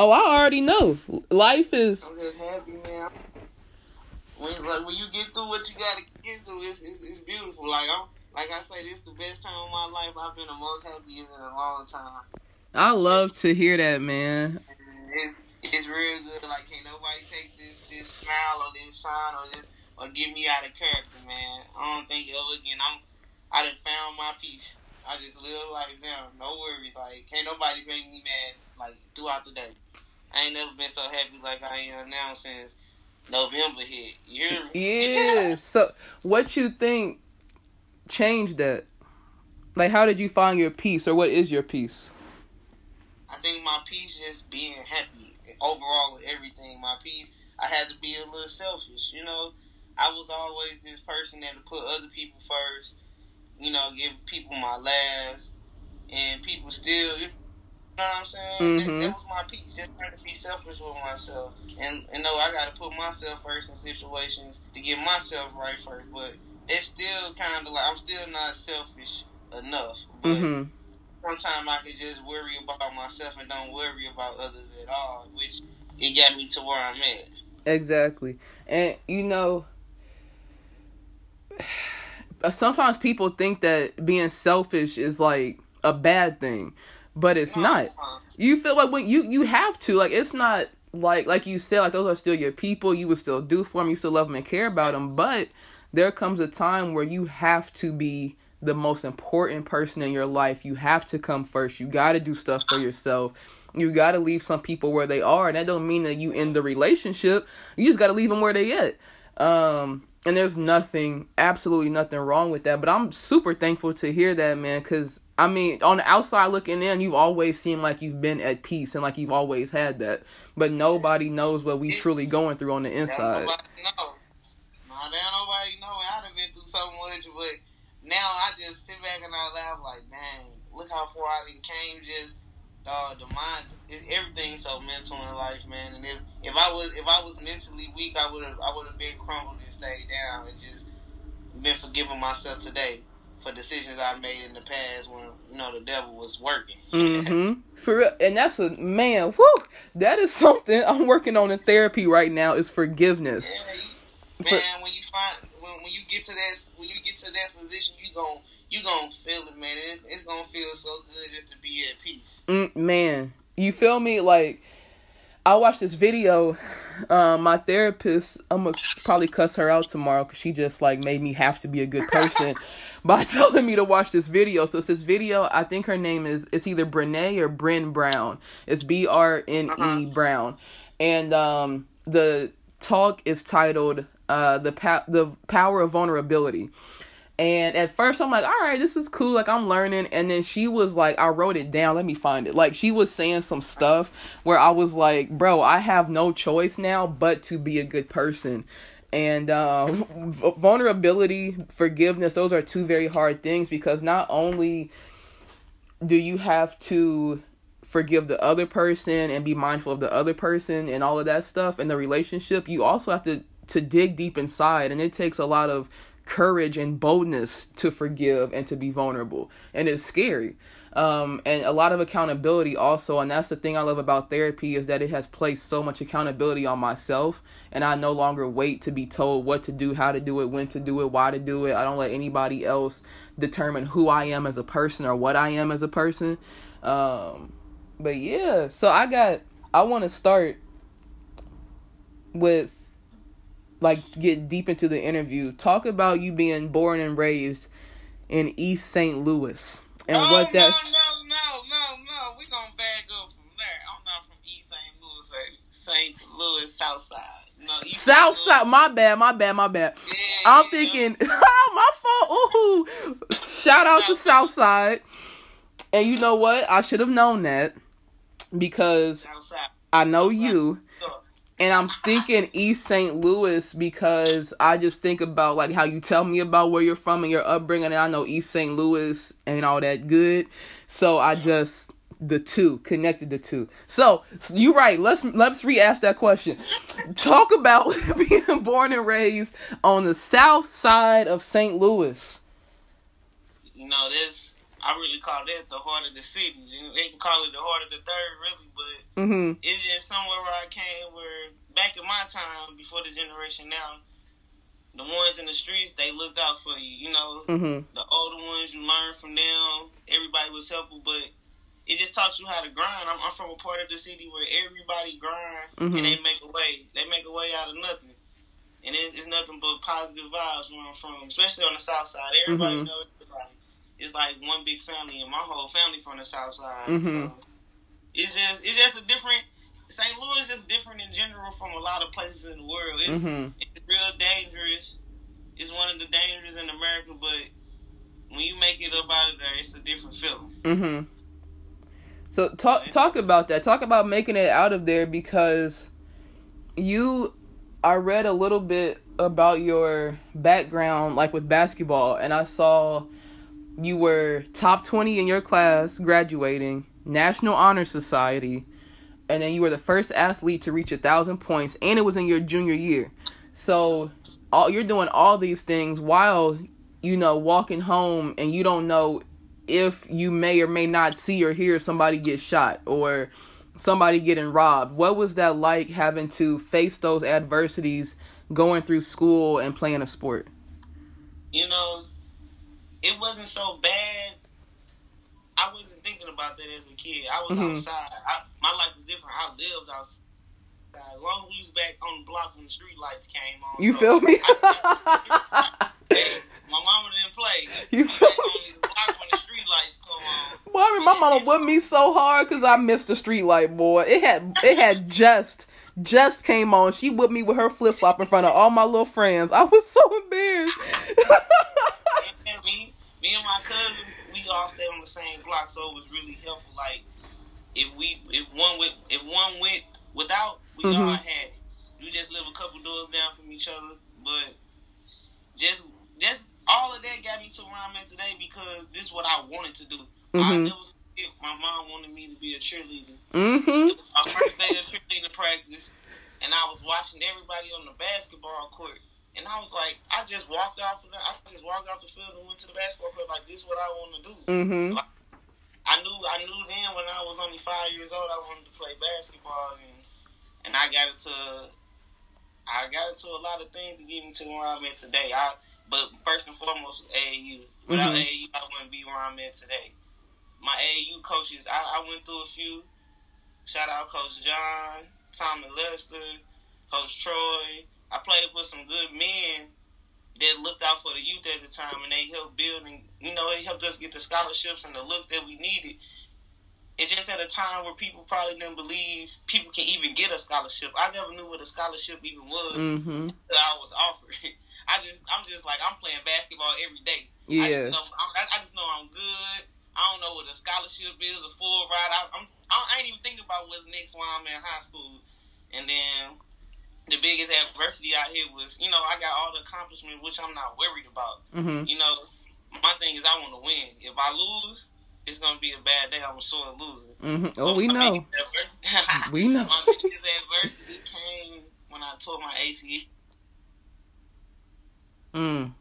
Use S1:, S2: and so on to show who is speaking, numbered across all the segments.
S1: Oh, I already know. Life is.
S2: I'm just happy, man. When like when you get through what you gotta get through, it's, it's, it's beautiful. Like I'm, like I say, this is the best time of my life. I've been the most happiest in a long time.
S1: I love to hear that, man.
S2: It's, it's real good. Like can't nobody take this this smile or this shine or this or get me out of character, man. I don't think ever again. I'm I done found my peace. I just live life now. No worries. Like can't nobody make me mad like throughout the day. I ain't never been so happy like I am now since November hit. You hear me?
S1: Yeah. so, what you think changed that? Like, how did you find your peace, or what is your peace?
S2: I think my peace just being happy overall with everything. My peace, I had to be a little selfish. You know, I was always this person that would put other people first. You know, give people my last, and people still. You know what I'm saying?
S1: Mm-hmm.
S2: That, that was my piece, Just trying to be selfish with myself, and and know I got to put myself first in situations to get myself right first. But it's still kind of like I'm still not selfish enough. But
S1: Mm-hmm.
S2: sometimes I can just worry about myself and don't worry about others at all, which it got me to where I'm at.
S1: Exactly. And you know, sometimes people think that being selfish is like a bad thing, but it's not.
S2: Uh,
S1: You feel like when you you have to like it's not like like you said like those are still your people. You would still do for them. You still love them and care about them. But there comes a time where you have to be the most important person in your life. You have to come first. You got to do stuff for yourself. You got to leave some people where they are, and that don't mean that you end the relationship. You just got to leave them where they at. Um, and there's nothing, absolutely nothing wrong with that. But I'm super thankful to hear that, man. Because I mean, on the outside looking in, you've always seemed like you've been at peace and like you've always had that. But nobody knows what we truly going through on the inside.
S2: nobody know. Nah, nobody know. I done been through so much, but now I just sit back and I laugh like, dang, look how far I came. Just dog, the mind, it, everything's so mental in life, man. And if if I was if I was mentally weak, I would have I would have been crumbled and stayed down and just been forgiving myself today for decisions I made in the past when you know the devil was working.
S1: Mm-hmm. For real. And that's a man, whoo, that is something I'm working on in therapy right now is forgiveness.
S2: Yeah, you, man, when you find when, when you get to that when you get to that position, you gon' you gonna feel it, man. It's, it's gonna feel so good just to be at peace.
S1: Mm, man, you feel me? Like, I watched this video. Um, my therapist, I'm gonna probably cuss her out tomorrow because she just like made me have to be a good person by telling me to watch this video. So it's this video. I think her name is it's either Brene or Bryn Brown. It's B R N E
S2: Uh-huh.
S1: Brown, and um, the talk is titled uh, "the pa- the power of vulnerability." And at first, I'm like, all right, this is cool. Like, I'm learning. And then she was like, I wrote it down. Let me find it. Like, she was saying some stuff where I was like, bro, I have no choice now but to be a good person. And um, vulnerability, forgiveness, those are two very hard things because not only do you have to forgive the other person and be mindful of the other person and all of that stuff in the relationship, you also have to to dig deep inside and it takes a lot of courage and boldness to forgive and to be vulnerable. And it's scary. Um, and a lot of accountability also and that's the thing i love about therapy is that it has placed so much accountability on myself and i no longer wait to be told what to do how to do it when to do it why to do it. I don't let anybody else determine who i am as a person or what i am as a person. Um, but yeah so i got i want to start with like get deep into the interview. Talk about you being born and raised in East St. Louis and
S2: oh,
S1: what that.
S2: no, no, no, no. No. We gonna back up from there. I'm not from East St. Louis, uh, like St. Louis South Side. No, East
S1: South
S2: Louis.
S1: side, my bad, my bad, my bad.
S2: Yeah,
S1: I'm
S2: yeah.
S1: thinking, oh, my fault. Ooh, shout out to South Side. And you know what? I should have known that because
S2: South Side.
S1: I know
S2: South Side.
S1: you.
S2: Sure.
S1: And I'm thinking East St. Louis because I just think about like how you tell me about where you're from and your upbringing, and I know East St. Louis ain't all that good. So I mm-hmm. just the two connected the two. So you're right. Let's let's re-ask that question. Talk about being born and raised on the south side of St. Louis.
S2: You know this. I really call that the heart of the city. They can call it the heart of the third, really, but
S1: mm-hmm.
S2: it's just somewhere where I came. Where back in my time, before the generation now, the ones in the streets they looked out for you. You know,
S1: Mm-hmm.
S2: the older ones you learn from them. Everybody was helpful, but it just taught you how to grind. I'm, I'm from a part of the city where everybody grind
S1: Mhm.
S2: and they make a way. They make a way out of nothing. And it, it's nothing but positive vibes where I'm from, especially on the south side. Everybody
S1: Mhm.
S2: knows everybody. It's like one big family, and my whole family from the south side.
S1: Mhm.
S2: So it's just it's just a different. St. Louis is just different in general from a lot of places in the world. It's,
S1: Mhm.
S2: it's real dangerous. It's one of the dangers in America, but when you make it up out of there, it's a different feeling.
S1: Mm-hmm. So talk talk about that. Talk about making it out of there because you I read a little bit about your background like with basketball and I saw you were top 20 in your class graduating, National Honor Society, and then you were the first athlete to reach a 1000 points and it was in your junior year. So all you're doing all these things while you know walking home and you don't know if you may or may not see or hear somebody get shot or somebody getting robbed. What was that like having to face those adversities going through school and playing a sport?
S2: It wasn't so bad. I wasn't thinking about that as a kid. I was
S1: Mhm.
S2: outside. I, my life was different. I lived outside. Long we was back on the block when the street lights came on.
S1: You
S2: so
S1: feel me?
S2: I- hey, my mama didn't play.
S1: You
S2: We
S1: feel
S2: on the block when the street lights come on.
S1: Boy, I mean, my mama whipped me so hard because I missed the street light, boy. It had it had just just came on. She whipped me with her flip flop in front of all my little friends. I was so embarrassed.
S2: And me, me and my cousins, we all stayed on the same block, so it was really helpful. Like if we, if one with, if one went without, we all
S1: Mhm.
S2: had. it. We just live a couple doors down from each other, but just, just all of that got me to where I'm at today because this is what I wanted to do. I
S1: Mhm.
S2: never forget my mom wanted me to be a cheerleader.
S1: mm-hmm.
S2: It was my first day of cheerleading practice, and I was watching everybody on the basketball court. And I was like, I just walked off. Of the, I just walked off the field and went to the basketball court. Like this, is what I want to do.
S1: Mm-hmm.
S2: I knew, I knew then when I was only five years old, I wanted to play basketball, and and I got into, I got into a lot of things to get me to where I'm at today. I, but first and foremost, AAU. Without
S1: Mhm.
S2: AAU, I wouldn't be where I'm at today. My AAU coaches, I, I went through a few. Shout out Coach John, Tommy Lester, Coach Troy. I played with some good men that looked out for the youth at the time, and they helped build and you know they helped us get the scholarships and the looks that we needed. It's just at a time where people probably didn't believe people can even get a scholarship. I never knew what a scholarship even was
S1: Mm-hmm.
S2: that I was offered. I just, I'm just like I'm playing basketball every day. I
S1: Yeah.
S2: just know, I'm, I, I just know I'm good. I don't know what a scholarship is, a full ride. I, I'm, I ain't even thinking about what's next while I'm in high school. And then the biggest adversity out here was, you know, I got all the accomplishments, which I'm not worried about.
S1: Mm-hmm.
S2: You know, my thing is I want to win. If I lose, it's gonna be a bad day. I'm a sore loser.
S1: Mm-hmm. Oh, we know. We know.
S2: my biggest adversity came when I tore my ACL.
S1: Mm.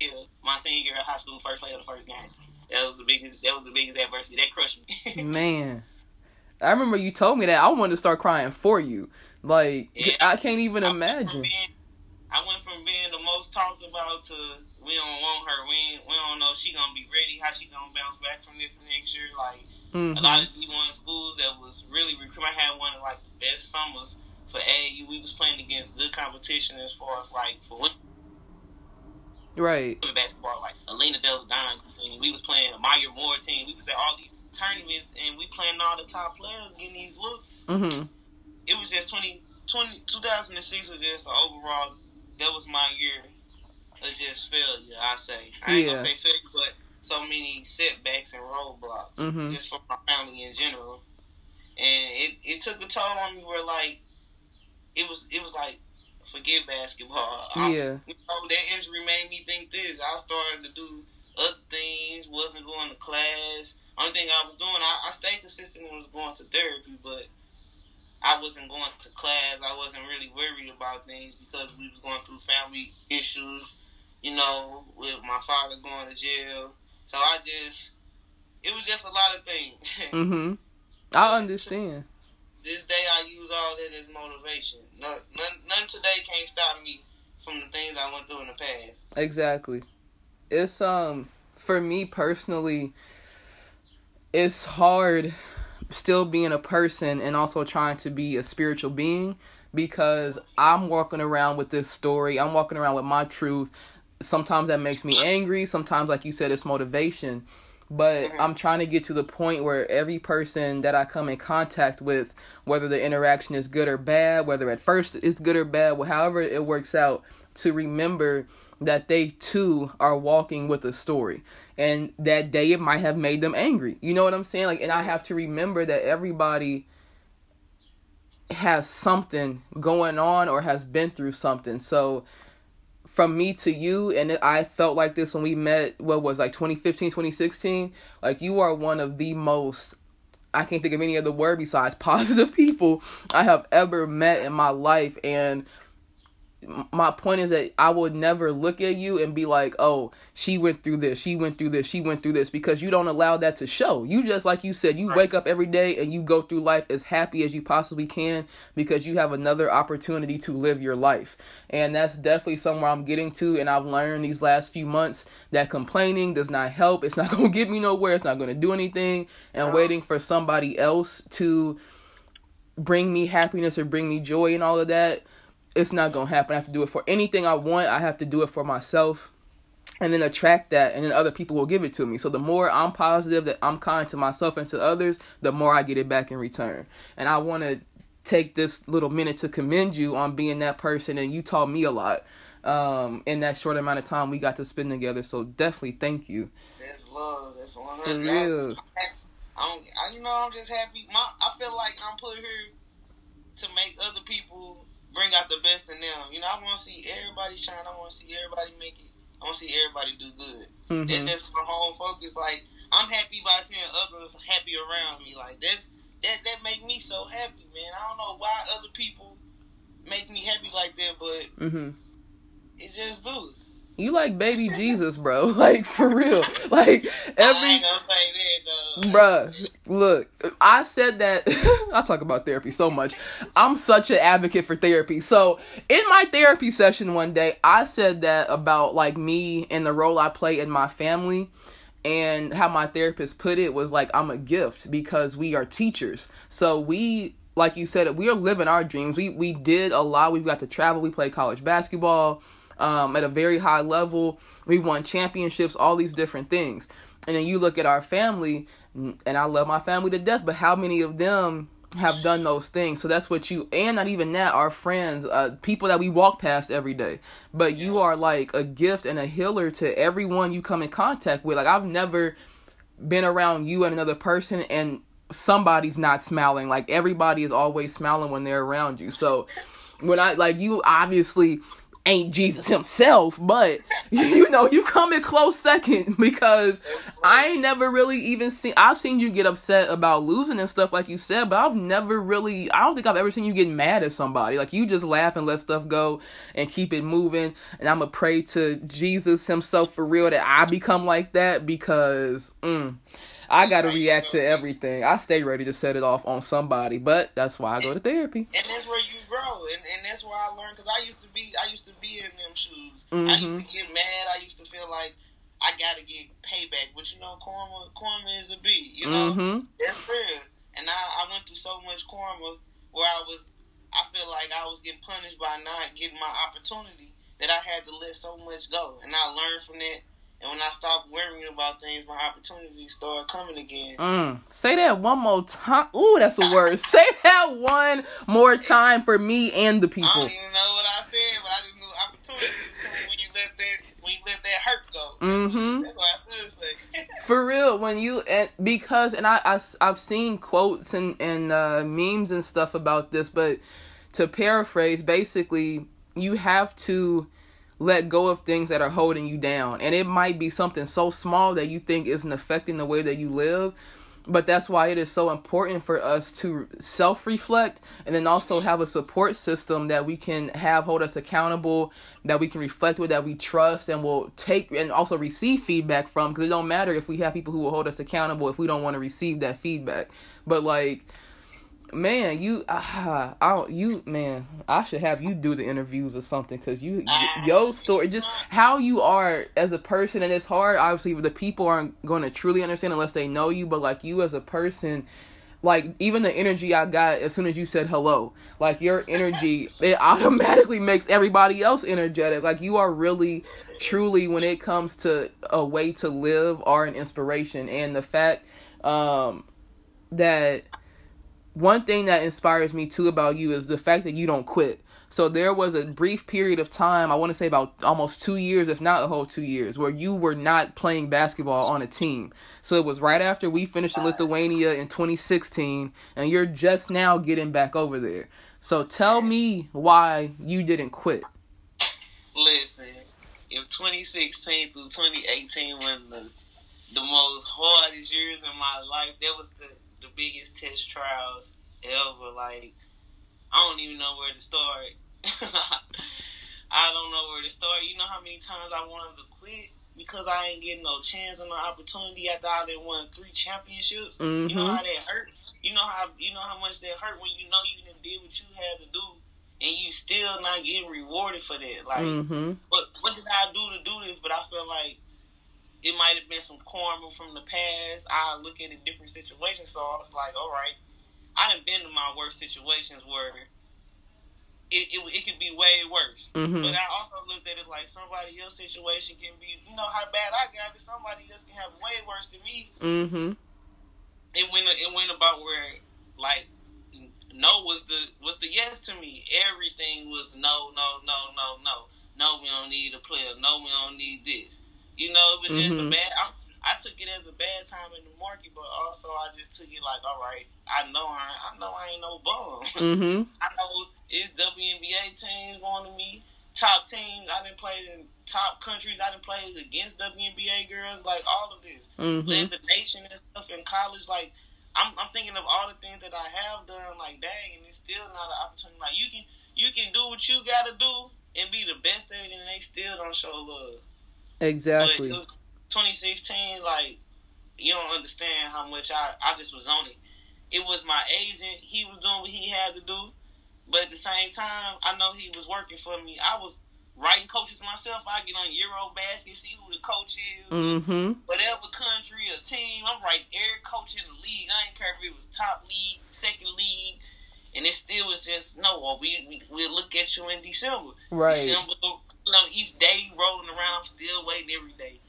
S2: My senior year of high school, first play of the first game. That was the biggest. That was the biggest adversity. That crushed me.
S1: Man. I remember you told me that. I wanted to start crying for you. Like,
S2: Yeah.
S1: I can't even
S2: I
S1: imagine.
S2: being- I went from being the most talked about to we don't want her. We we don't know if she gonna be ready. How she gonna bounce back from this next year? Like a lot
S1: Mm-hmm.
S2: of D one schools that was really recruiting. I had one of like the best summers for AAU. We was playing against good competition as far as like for women
S1: Right.
S2: basketball, like Elena Delle Donne. We was playing a Maya Moore team. We was at all these tournaments and we playing all the top players getting these looks.
S1: Mm-hmm.
S2: It was just 20, 20 2006 was just overall. That was my year of just failure. I say. I ain't
S1: Yeah.
S2: gonna say failure, but so many setbacks and roadblocks
S1: Mhm.
S2: just for my family in general. And it, it took a toll on me where like it was it was like forget basketball. I'm-
S1: Yeah.
S2: you know, that injury made me think this. I started to do other things, wasn't going to class. Only thing I was doing, I, I stayed consistent and was going to therapy, but I wasn't going to class. I wasn't really worried about things because we was going through family issues, you know, with my father going to jail. So I just, it was just a lot of things.
S1: mm-hmm. I understand.
S2: This day I use all that as motivation. None, none, none today can't stop me from the things I went through in the past.
S1: Exactly. It's um for me personally it's hard still being a person and also trying to be a spiritual being because I'm walking around with this story. I'm walking around with my truth. Sometimes that makes me angry. Sometimes, like you said, it's motivation. But. I'm trying to get to the point where every person that I come in contact with, whether the interaction is good or bad, whether at first it's good or bad, however it works out, to remember that they too are walking with a story and that day it might have made them angry. You know what i'm saying? Like and i have to remember that everybody has something going on or has been through something. So from me to you and i felt like this when we met what was like 2015 2016 like you are one of the most i can't think of any other word besides positive people i have ever met in my life. And my point is that I would never look at you and be like, "Oh, she went through this, she went through this, she went through this," because you don't allow that to show. You just like you said, you right. wake up every day and you go through life as happy as you possibly can because you have another opportunity to live your life. And that's definitely somewhere I'm getting to and I've learned these last few months that complaining does not help. It's not going to get me nowhere. It's not going to do anything and waiting for somebody else to bring me happiness or bring me joy and all of that it's not gonna happen. I have to do it for anything I want. I have to do it for myself and then attract that and then other people will give it to me. So the more i'm positive that i'm kind to myself and to others the more i get it back in return. And i want to take this little minute to commend you on being that person and you taught me a lot um, in that short amount of time we got to spend together. So definitely thank you.
S2: That's love. That's 100 for real. I'm, I, you know i'm just happy. My, i feel like i'm put here to make other people bring out the best in them. You know, I want to see everybody shine. I want to see everybody make it. I want to see everybody do good. Mm-hmm. It's just my whole focus. Like I'm happy by seeing others happy around me. Like that's that that make me so happy, man. I don't know why other people make me happy like that, but mm-hmm. it just do.
S1: You like baby Jesus, bro. Like for real. Like every Bruh, look, I said that I talk about therapy so much. I'm such an advocate for therapy. So in my therapy session one day, I said that about like me and the role I play in my family and how my therapist put it was like I'm a gift because we are teachers. So we like you said, we are living our dreams. We we did a lot. We've got to travel. We played college basketball um, at a very high level. We've won championships, all these different things. And then you look at our family, and I love my family to death, but how many of them have done those things? So that's what you, and not even that, our friends, uh, people that we walk past every day. But you are like a gift and a healer to everyone you come in contact with. Like, I've never been around you and another person and somebody's not smiling. Like, everybody is always smiling when they're around you. So, when I like you obviously ain't Jesus himself, but you know, you come in close second because I ain't never really even seen I've seen you get upset about losing and stuff like you said, but I've never really I don't think I've ever seen you get mad at somebody. Like you just laugh and let stuff go and keep it moving. And I'm gonna pray to Jesus himself for real that I become like that because mm, I got to react to everything. I stay ready to set it off on somebody, but that's why I go to therapy.
S2: And that's where you grow, and, and that's where I learned. Because I used to be, I used to be in them shoes. Mm-hmm. I used to mm-hmm. get mad. I used to feel like I got to get payback. But you know, karma, karma is a beat. You know, mm-hmm. that's real. And I, I went through so much karma where I was, I feel like I was getting punished by not getting my opportunity that I had to let so much go. And I learned from that and when I stop worrying about things, my opportunities start coming again.
S1: Mm. Say that one more time. Ooh, that's a word. Say that one more time for me and the people. I
S2: don't even know what I said, but I just knew opportunities when you let that when you let that hurt go. Mm-hmm. That's what I should say.
S1: for real, when you and because and I, I I've seen quotes and and uh, memes and stuff about this, but to paraphrase, basically, you have to let go of things that are holding you down. And it might be something so small that you think isn't affecting the way that you live. but that's why it is so important for us to self reflect and then also have a support system that we can have hold us accountable, that we can reflect with, that we trust and will take and also receive feedback from. Because it don't matter if we have people who will hold us accountable if we don't want to receive that feedback. But like, man, you, uh, I don't, you, man, I should have you do the interviews or something because you, your story, just how you are as a person, and it's hard. Obviously, the people aren't going to truly understand unless they know you, but like you as a person. Like even the energy I got as soon as you said hello, like your energy, it automatically makes everybody else energetic. Like you are really, truly, when it comes to a way to live, are an inspiration. And the fact um, that one thing that inspires me too about you is the fact that you don't quit. So there was a brief period of time, I want to say about almost 2 years if not a whole 2 years where you were not playing basketball on a team. So it was right after we finished in Lithuania in 2016 and you're just now getting back over there. So tell me why you didn't quit.
S2: Listen, if 2016 through 2018 was the the most hardest years in my life, that was the biggest test trials ever. Like, I don't even know where to start. I don't know where to start. You know how many times I wanted to quit because I ain't getting no chance and no opportunity after I done won three championships.
S1: Mm-hmm.
S2: You know how that hurt. You know how you know how much that hurt when you know you didn't did what you had to do and you still not getting rewarded for that. Like,
S1: Mhm.
S2: what what did I do to do this? But I feel like it might have been some karma from the past. I look at a different situation, so I was like, all right, I done been to my worst situations where it it, it could be way worse.
S1: Mhm.
S2: But I also looked at it like somebody else's situation can be, you know, how bad I got it. Somebody else can have way worse than me.
S1: Mhm.
S2: It went it went about where like no was the was the yes to me. Everything was no, no, no, no, no. No, we don't need a player. No, we don't need this. You know, it was just a
S1: Mhm.
S2: bad. I, I took it as a bad time in the market, but also I just took it like, all right, I know I, I know I ain't no bum.
S1: Mhm.
S2: I know it's WNBA teams wanting me. Top teams. I didn't play in top countries. I didn't play against WNBA girls. Like all of this
S1: Mhm.
S2: led the nation and stuff in college. Like I'm, I'm thinking of all the things that I have done. Like dang, and it's still not an opportunity. Like you can you can do what you got to do and be the best at it, and they still don't show love.
S1: Exactly.
S2: But 2016, like you don't understand how much I I just was on it. It was my agent. He was doing what he had to do, but at the same time, I know he was working for me. I was writing coaches myself. I get on Eurobasket, see who the coach is
S1: Mhm.
S2: whatever country or team. I'm right every coach in the league. I ain't care if it was top league, second league, and it still was just no. Well, we we we'll look at you in December.
S1: Right.
S2: December, you know, each day rolling around, I'm still waiting every day.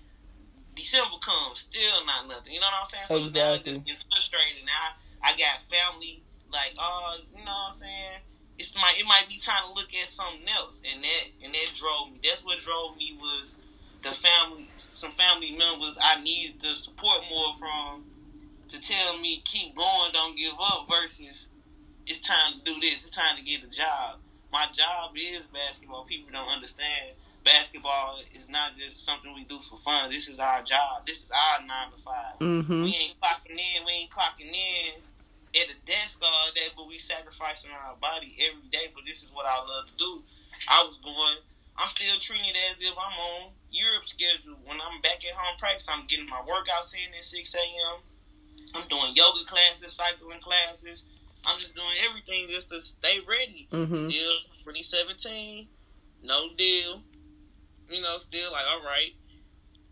S2: December comes, still not nothing. You know what I'm saying? So now I'm just getting frustrated. Now I got family, like, oh, you know what I'm saying? It's my it might be time to look at something else, and that and that drove me. That's what drove me was the family, some family members I needed the support more from to tell me keep going, don't give up. Versus it's time to do this. It's time to get a job. My job is basketball. People don't understand. Basketball is not just something we do for fun. This is our job. This is our nine to 5
S1: Mhm.
S2: We ain't clocking in. We ain't clocking in at a desk all day, but we sacrificing our body every day. But this is what I love to do. I was going. I'm still treating it as if I'm on Europe schedule. When I'm back at home practice, I'm getting my workouts in at 6 a.m. I'm doing yoga classes, cycling classes. I'm just doing everything just to stay ready.
S1: Mhm.
S2: Still 2017, no deal. You know, still like, all right,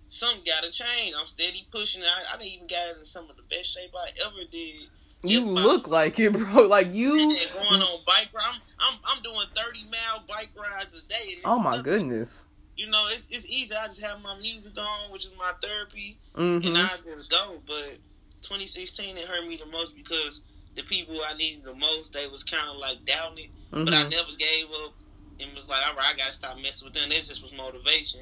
S2: something got to change. I'm steady pushing. I, I didn't even got in some of the best shape I ever did.
S1: You
S2: Just by-
S1: look like it, bro. Like you.
S2: going on bike ride. I'm, I'm, I'm doing 30 mile bike rides a day.
S1: Oh my
S2: nothing.
S1: goodness.
S2: You know, it's, it's easy. I just have my music on, which is my therapy.
S1: Mhm.
S2: and I just go. But 2016 it hurt me the most because the people I needed the most they was kind of like doubting it, but I
S1: Mhm.
S2: never gave up and was like, all right, I gotta stop messing with them. That just was motivation.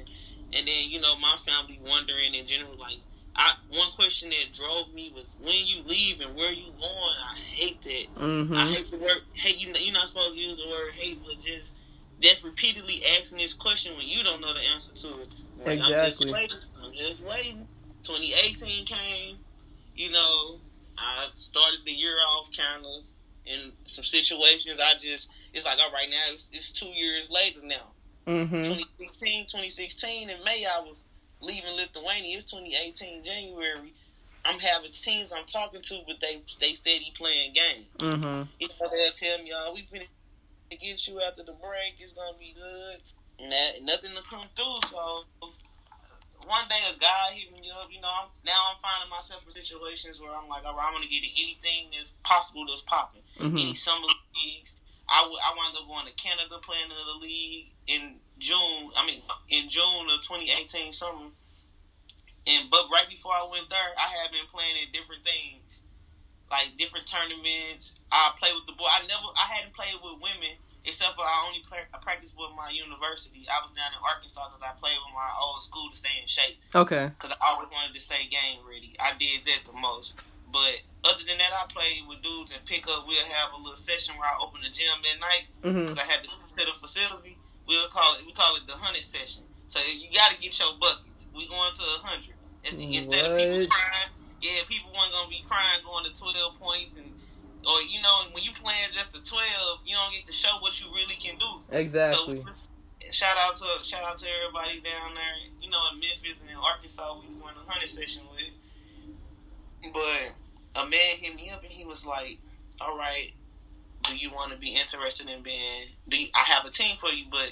S2: And then you know my family wondering in general, like. I, one question that drove me was when you leave and where you going. I hate that. I
S1: Mhm.
S2: hate the word hate. You you're not supposed to use the word hate, but just just repeatedly asking this question when you don't know the answer to it. Like, I'm
S1: Exactly.
S2: just waiting. I'm just waiting. 2018 came. You know, I started the year off kind of in some situations. I just it's like all right now it's, it's two years later now.
S1: Mm-hmm.
S2: 2016, 2016 in May I was leaving Lithuania. It's 2018 January. I'm having teams I'm talking to, but they they steady playing games.
S1: Mm-hmm.
S2: You know, they'll tell me, "Y'all, we finna get you after the break. It's gonna be good." And that, nothing to come through. So one day a guy hit me up. You know, I'm, now I'm finding myself in situations where I'm like, "All right, I'm gonna get anything that's possible that's popping.
S1: Mm-hmm.
S2: Any summer leagues." I, w- I wound up going to Canada playing in the league in June. I mean, in June of 2018 summer. And but right before I went there, I had been playing at different things, like different tournaments. I played with the boy. I never, I hadn't played with women except for I only play, I practiced with my university. I was down in Arkansas because I played with my old school to stay in shape.
S1: Okay.
S2: Because I always wanted to stay game ready. I did that the most. But other than that, I played with dudes and pick up. We'll have a little session where I open the gym at night because
S1: Mm-hmm.
S2: I had to to the facility. We'll call it we call it the hundred session. So you got to get your buckets. We going to a hundred instead of people crying. Yeah, people weren't gonna be crying going to twelve points and. Or you know, when you playing just the twelve, you don't get to show what you really can do.
S1: Exactly.
S2: So shout out to shout out to everybody down there, you know, in Memphis and in Arkansas we was doing a hundred session with. But a man hit me up and he was like, All right, do you want to be interested in being do you, I have a team for you, but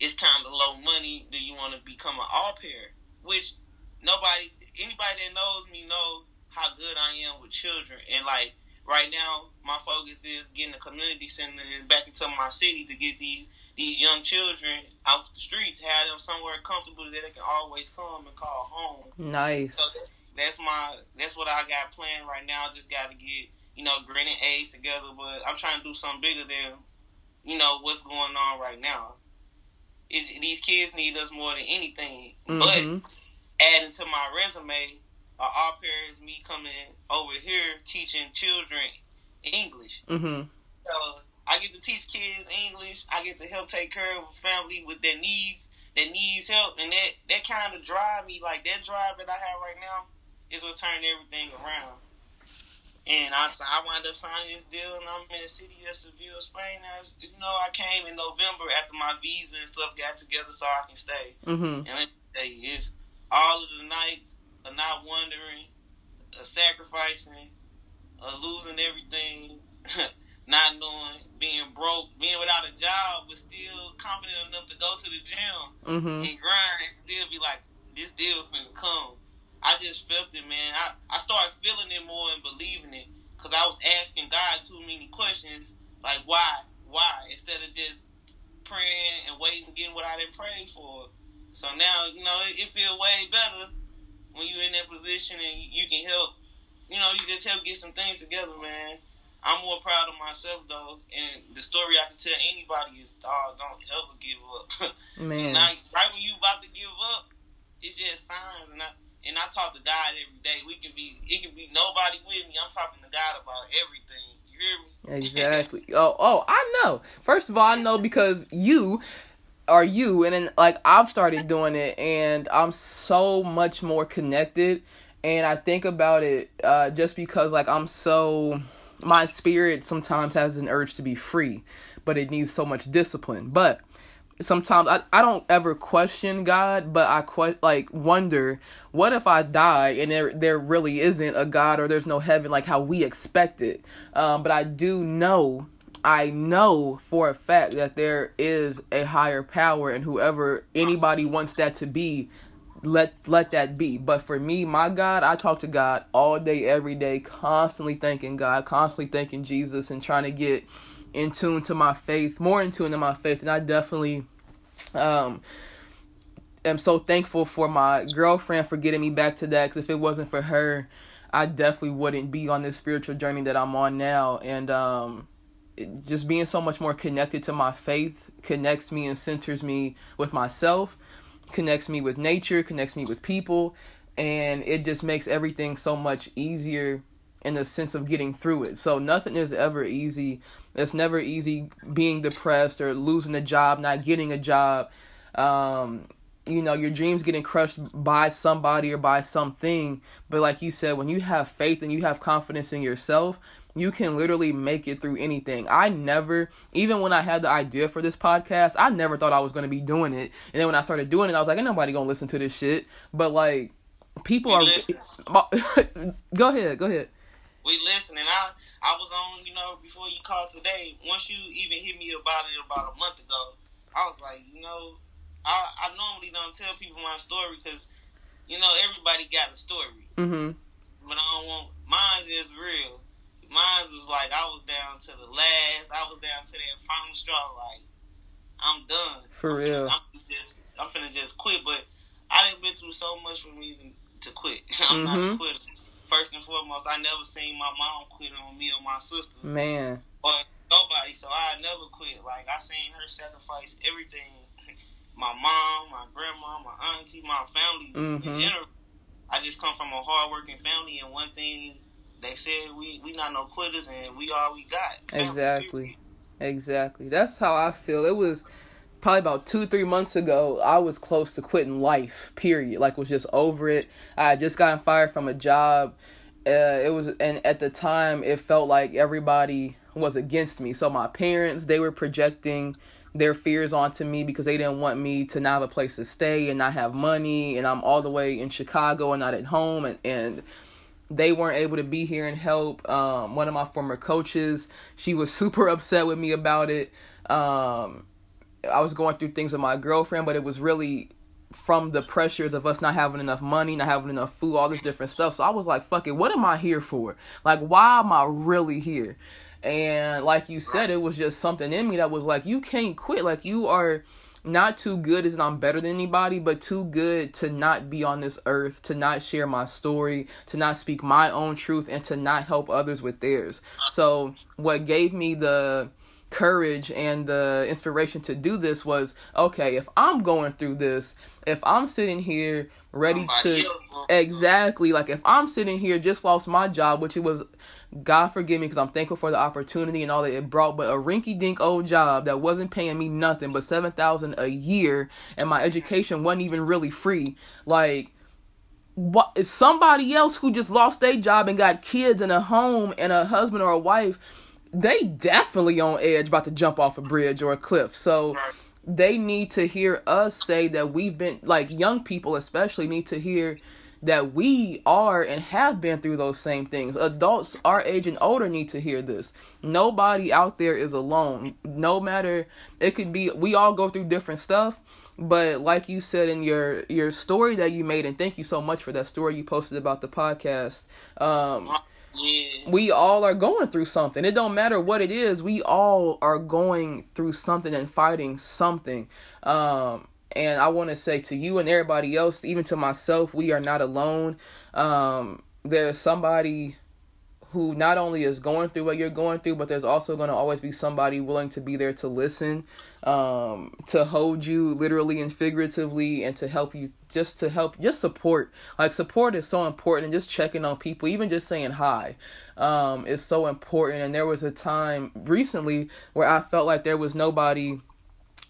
S2: it's kind of low money. Do you want to become an au pair? Which nobody anybody that knows me know how good I am with children and like right now my focus is getting a community center back into my city to get these these young children out the streets, have them somewhere comfortable that they can always come and call home.
S1: Nice.
S2: So that's my that's what I got planned right now. I just got to get you know Grin and A's together, but I'm trying to do something bigger than you know what's going on right now. It, these kids need us more than anything. But
S1: Mm-hmm.
S2: adding to my resume, au pair is me coming over here teaching children English.
S1: Mm-hmm.
S2: So I get to teach kids English. I get to help take care of a family with their needs that needs help, and that that kind of drive me like that drive that I have right now is what turned everything around. And I I wound up signing this deal, and I'm in the city of Seville, Spain. I was, you know, I came in November after my visa and stuff got together so I can stay.
S1: Mm-hmm.
S2: And let me tell you, it's all of the nights of not wondering, of sacrificing, of losing everything, not knowing, being broke, being without a job, but still confident enough to go to the gym
S1: Mm-hmm.
S2: and grind and still be like, this deal finna come. I just felt it, man. I, I started feeling it more and believing it because I was asking God too many questions, like why, why, instead of just praying and waiting getting what I didn't pray for. So now, you know, it, it feel way better when you're in that position and you, can help. You know, you just help get some things together, man. I'm more proud of myself though, and the story I can tell anybody is, dog, don't ever give up.
S1: Man.
S2: Now, right when you about to give up, it's just signs, and I and I talk to God every day. We can be, it can be nobody with me. I'm talking to God about everything. You hear me?
S1: Exactly. Oh, oh, I know. First of all, I know because you are you, and then like I've started doing it, and I'm so much more connected. And I think about it uh, just because like I'm so my spirit sometimes has an urge to be free, but it needs so much discipline. But sometimes I, I don't ever question God, but I que- like wonder what if I die and there there really isn't a God or there's no heaven like how we expect it. Um, but I do know I know for a fact that there is a higher power and whoever anybody wants that to be let let that be. But for me my god i talk to god all day every day constantly thanking god constantly thanking jesus and trying to get in tune to my faith more in tune to my faith. And i definitely um am so thankful for my girlfriend for getting me back to that because if it wasn't for her i definitely wouldn't be on this spiritual journey that i'm on now. And um just being so much more connected to my faith connects me and centers me with myself connects me with nature connects me with people and it just makes everything so much easier in the sense of getting through it. So nothing is ever easy. It's never easy being depressed or losing a job not getting a job. Um you know your dreams getting crushed by somebody or by something. But like you said when you have faith and you have confidence in yourself you can literally make it through anything i never even when i had the idea for this podcast i never thought i was going to be doing it and then when i started doing it i was like ain't nobody going to listen to this shit but like people
S2: We
S1: are
S2: listen.
S1: go ahead go ahead
S2: we listening. I I was on, you know, before you called today. Once you even hit me about it about a month ago, I was like, you know, I I normally don't tell people my story because, you know, everybody got a story,
S1: mhm
S2: but I don't want mine is real. Mine was like I was down to the last. I was down to that final straw. Like I'm done.
S1: For
S2: I'm
S1: real.
S2: Finna, I'm just I'm finna just quit. But I didn't been through so much for me to quit. I'm not a
S1: Mhm.
S2: quitter. First and foremost, I never seen my mom quit on me or my sister
S1: man
S2: or nobody, so I never quit. Like I seen her sacrifice everything. My mom, my grandma, my auntie, my family
S1: Mhm.
S2: in general. I just come from a hardworking family, and one thing they said we we not no quitters, and we all we got. Family,
S1: Exactly. Exactly. That's how I feel. It was probably about two, three months ago. I was close to quitting life. Period. Like was just over it. I had just gotten fired from a job. Uh, it was, and at the time, it felt like everybody was against me. So my parents, they were projecting their fears onto me because they didn't want me to not have a place to stay and not have money. And I'm all the way in Chicago and not at home, and and they weren't able to be here and help. Um, one of my former coaches, she was super upset with me about it. Um, I was going through things with my girlfriend, but it was really from the pressures of us not having enough money, not having enough food, all this different stuff. So I was like, fuck it, what am I here for? Like, why am I really here? And like you said, it was just something in me that was like, you can't quit. Like, you are not too good as in I'm better than anybody, but too good to not be on this earth, to not share my story, to not speak my own truth, and to not help others with theirs. So, what gave me the courage and the inspiration to do this was okay, if I'm going through this, if I'm sitting here ready
S2: Somebody
S1: to exactly like if I'm sitting here just lost my job, which it was God forgive me because I'm thankful for the opportunity and all that it brought, but a rinky dink old job that wasn't paying me nothing but seven thousand a year and my education wasn't even really free. Like what is somebody else who just lost their job and got kids and a home and a husband or a wife, they definitely on edge about to jump off a bridge or a cliff. So they need to hear us say that we've been like young people especially need to hear that we are and have been through those same things. Adults our age and older need to hear this. Nobody out there is alone. No matter it could be we all go through different stuff, but like you said in your your story that you made and thank you so much for that story you posted about the podcast. Um
S2: Yeah.
S1: we all are going through something. It don't matter what it is. We all are going through something and fighting something. Um, and I want to say to you and everybody else, even to myself, we are not alone. Um, there's somebody who not only is going through what you're going through, but there's also going to always be somebody willing to be there to listen, um, to hold you literally and figuratively, and to help you, just to help, just support. Like support is so important, and just checking on people, even just saying hi, um, is so important. And there was a time recently where I felt like there was nobody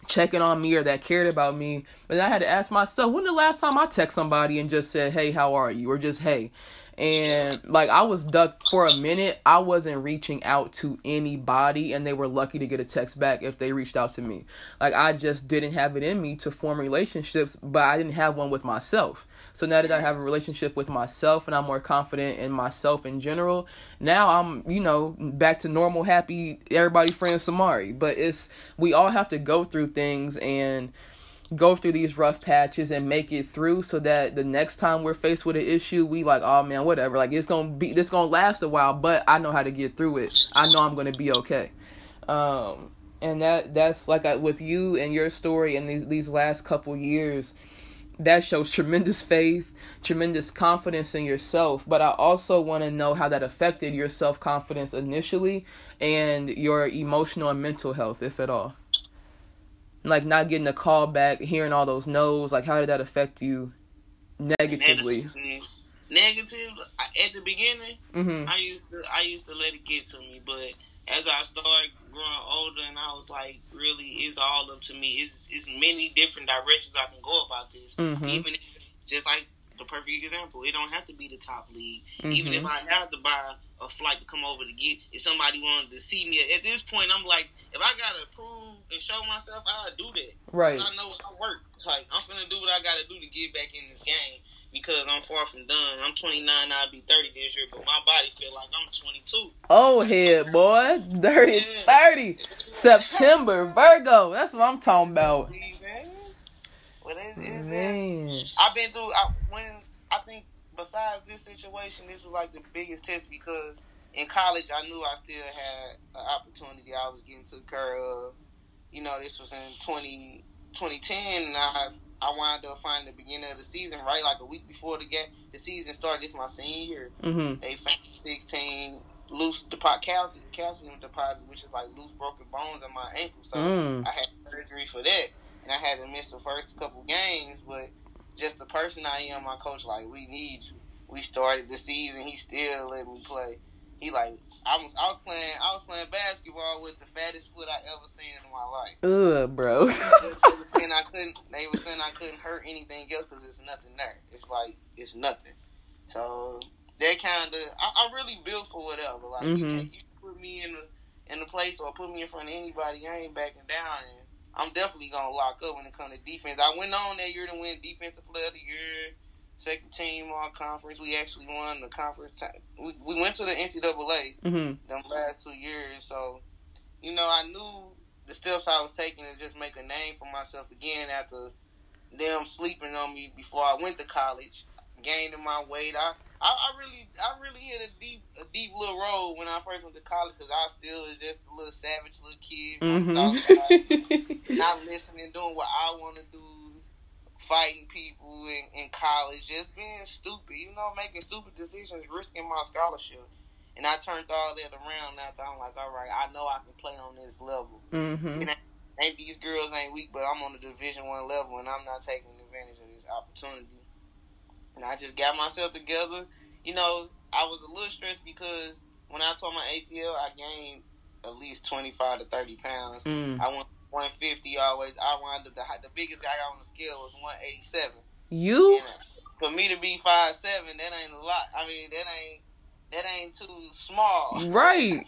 S1: checking on me or that cared about me. But I had to ask myself, when the last time I text somebody and just said, "Hey, how are you?" or just "Hey." And like I was ducked for a minute. I wasn't reaching out to anybody and they were lucky to get a text back if they reached out to me. Like I just didn't have it in me to form relationships, but I didn't have one with myself. So now that I have a relationship with myself and I'm more confident in myself in general, now I'm, you know, back to normal, happy, everybody friends Samarie. But it's we all have to go through things and go through these rough patches and make it through so that the next time we're faced with an issue we like oh man whatever. Like it's gonna be this gonna last a while but i know how to get through it. I know i'm gonna be okay. Um and that that's like I, with you and your story and these these last couple years that shows tremendous faith tremendous confidence in yourself but i also want to know how that affected your self-confidence initially and your emotional and mental health if at all like not getting a call back hearing all those no's like how did that affect you negatively
S2: Negative. Negative. At the beginning,
S1: hmm
S2: I used to I used to let it get to me, but as I started growing older, and I was like, really, it's all up to me. It's it's many different directions I can go about this.
S1: Mhm.
S2: Even if, just like the perfect example, it don't have to be the top league.
S1: Mhm.
S2: Even if I have to buy a flight to come over to get, if somebody wanted to see me at this point, I'm like, if I gotta prove and show myself, I'll do that.
S1: Right.
S2: I know I work. Like I'm gonna do what I gotta do to get back in this game because I'm far from done. I'm 29. I'll be 30 this year, but my body feel like I'm 22.
S1: Oh head boy, dirty thirty. September Virgo. That's what I'm talking about.
S2: Well, it, it's just,
S1: Man.
S2: I've been through. I, when I think besides this situation, this was like the biggest test because in college I knew I still had an opportunity. I was getting to care of. You know, this was in 20, 2010, and I I wound up finding the beginning of the season right like a week before the game. The season started. This my senior year.
S1: Mhm.
S2: They found 16 loose deposit calcium, calcium deposit, which is like loose broken bones in my ankle. So
S1: Mm.
S2: I had surgery for that, and I had to miss the first couple games. But just the person I am, my coach like, we need you. We started the season, he still let me play. He like, I was, I was playing, I was playing basketball with the fattest foot I ever seen in my life.
S1: Ugh, bro.
S2: they were saying I couldn't. They were saying I couldn't hurt anything else because it's nothing there. It's like it's nothing. So that kind of I, I'm really built for whatever. Like you,
S1: Mhm.
S2: can, you put me in a in a place or put me in front of anybody, I ain't backing down. And I'm definitely gonna lock up when it comes to defense. I went on that year to win defensive player of the year, second team all conference. We actually won the conference. We, we went to the NCAA
S1: mhm.
S2: them last two years. So, you know, I knew the steps I was taking to just make a name for myself again after them sleeping on me before I went to college, gaining my weight. I, I, I really, I really hit a deep, a deep little road when I first went to college because I still was just a little savage little kid from the south side,
S1: Mhm.
S2: not listening, doing what I want to do. Fighting people in, in college, just being stupid, you know, making stupid decisions, risking my scholarship. And I turned all that around after I'm like, all right, I know I can play on this level.
S1: Mhm.
S2: Ain't these girls ain't weak, but I'm on the Division One level, and I'm not taking advantage of this opportunity. And I just got myself together. You know, I was a little stressed because when I tore my ACL, I gained at least 25 to 30 pounds.
S1: Mm.
S2: I went 150 always. I wound up the, the biggest guy on the scale was 187.
S1: You?
S2: And, for me to be five seven, that ain't a lot. I mean, that ain't that ain't too small.
S1: Right.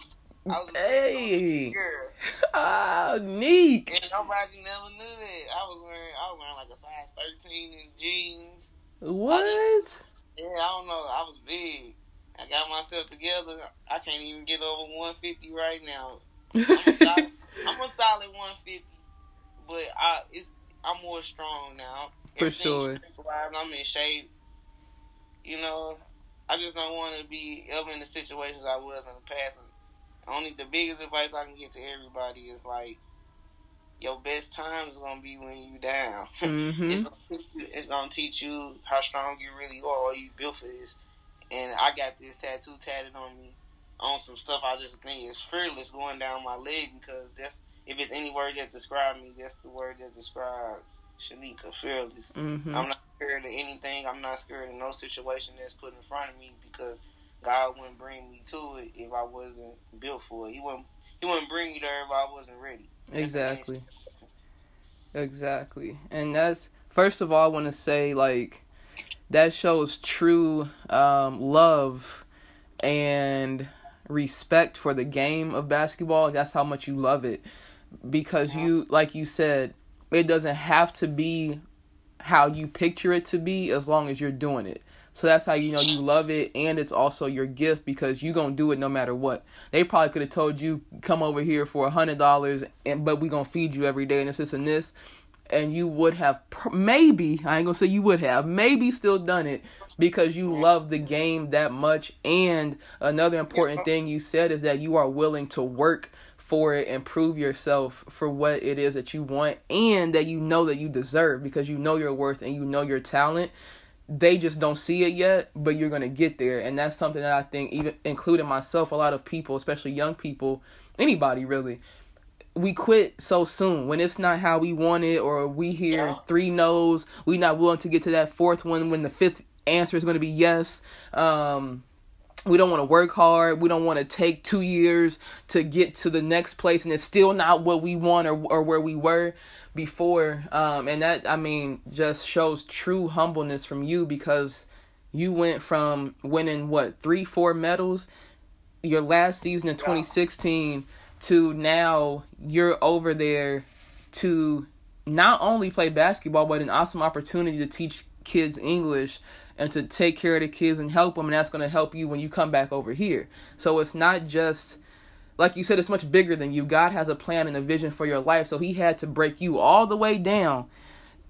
S2: I was a
S1: Hey.
S2: big girl.
S1: Ah, neat.
S2: And nobody never knew that. I was wearing I was wearing like a size thirteen in jeans.
S1: What?
S2: Yeah, I don't know. I was big. I got myself together. I can't even get over one fifty right now. I'm a solid, I'm a solid one fifty, but I it's I'm more strong now.
S1: For sure.
S2: I'm in shape. You know, I just don't want to be ever in the situations I was in the past. Only the biggest advice I can get to everybody is like, your best time is gonna be when you down.
S1: Mhm.
S2: it's, gonna teach you, it's gonna teach you how strong you really are, or you built for this. And I got this tattoo tatted on me on some stuff I just think is fearless going down my leg because that's if it's any word that describes me, that's the word that describes Shanika fearless.
S1: Mhm.
S2: I'm not scared of anything. I'm not scared of no situation that's put in front of me because God wouldn't bring me to it if I wasn't built for it. He wouldn't. He wouldn't bring me there if I wasn't ready. That's the main
S1: Exactly. Exactly. And that's first of all I want to say like that shows true um love and respect for the game of basketball. That's how much you love it because you like you said it doesn't have to be how you picture it to be as long as you're doing it. So that's how you know you love it and it's also your gift because you to do it no matter what. They probably could have told you come over here for a $100 and but we to feed you every day and this this and this and you would have maybe I ain't to say you would have maybe still done it because you love the game that much and another important thing you said is that you are willing to work for it and prove yourself for what it is that you want and that you know that you deserve because you know your worth and you know your talent they just don't see it yet but you're going to get there. And that's something that i think even including myself a lot of people especially young people anybody really we quit so soon. When it's not how we want it or we hear
S2: Yeah.
S1: three no's we not willing to get to that fourth one when the fifth answer is going to be yes. Um we don't want to work hard. We don't want to take two years to get to the next place and it's still not what we want or, or where we were before. Um, and that i mean just shows true humbleness from you because you went from winning what three four medals your last season in 2016 to now you're over there to not only play basketball but an awesome opportunity to teach kids english and to take care of the kids and help them and that's going to help you when you come back over here. So it's not just like you said it's much bigger than you. God has a plan and a vision for your life so he had to break you all the way down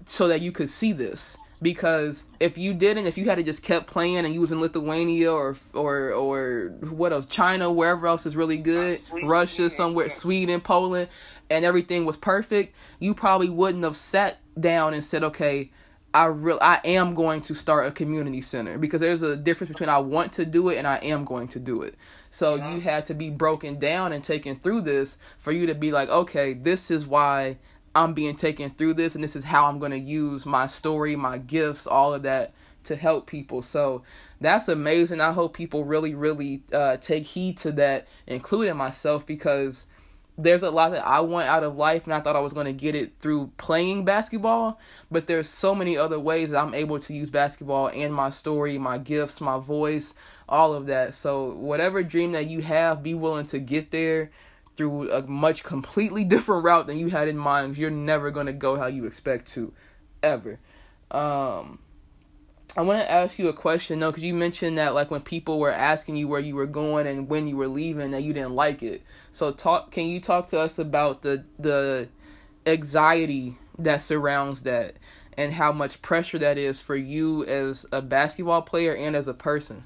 S1: so that you could see this. Because if you didn't if you had to just kept playing and you was in lithuania or or or what else china wherever else is really good russia somewhere sweden poland and everything was perfect you probably wouldn't have sat down and said okay I real I am going to start a community center because there's a difference between I want to do it and I am going to do it. So yeah. you had to be broken down and taken through this for you to be like, okay, this is why I'm being taken through this and this is how I'm going to use my story, my gifts, all of that to help people. So that's amazing. I hope people really really uh, take heed to that, including myself because there's a lot that I want out of life, and I thought I was going to get it through playing basketball. But there's so many other ways that I'm able to use basketball and my story, my gifts, my voice, all of that. So, whatever dream that you have, be willing to get there through a much completely different route than you had in mind. You're never going to go how you expect to, ever. Um, I want to ask you a question though, because you mentioned that like when people were asking you where you were going and when you were leaving, that you didn't like it. So talk, can you talk to us about the the anxiety that surrounds that and how much pressure that is for you as a basketball player and as a person?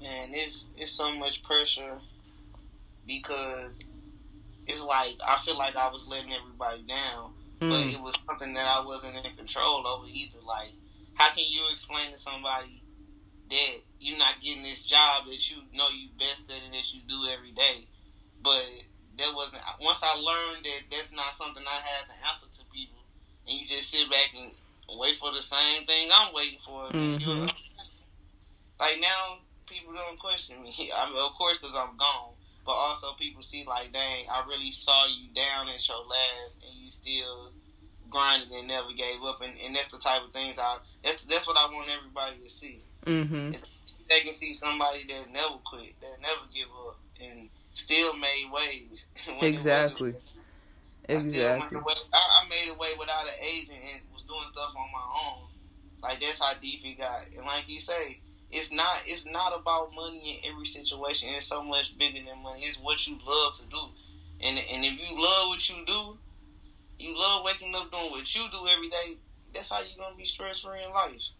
S2: Man, it's it's so much pressure because it's like I feel like I was letting everybody down, mm. but it was something that I wasn't in control over either. Like how can you explain to somebody that you're not getting this job that you know you best at and that you do every day? But that wasn't once I learned that that's not something I had to answer to people, and you just sit back and wait for the same thing I'm waiting for. Mm-hmm. Like now, people don't question me. I mean, of course, because I'm gone. But also, people see like, dang, I really saw you down at your last, and you still grinded and never gave up, and, and that's the type of things I that's that's what I want everybody to see. Mm-hmm. They can see somebody that never quit, that never give up, and still made waves.
S1: exactly. Exactly.
S2: I, I, made a way without an agent and was doing stuff on my own. Like that's how deep it got. And like you say, it's not it's not about money in every situation. It's so much bigger than money. It's what you love to do. And and if you love what you do, you love waking up doing what you do every day, that's how you're gonna be stress free in life.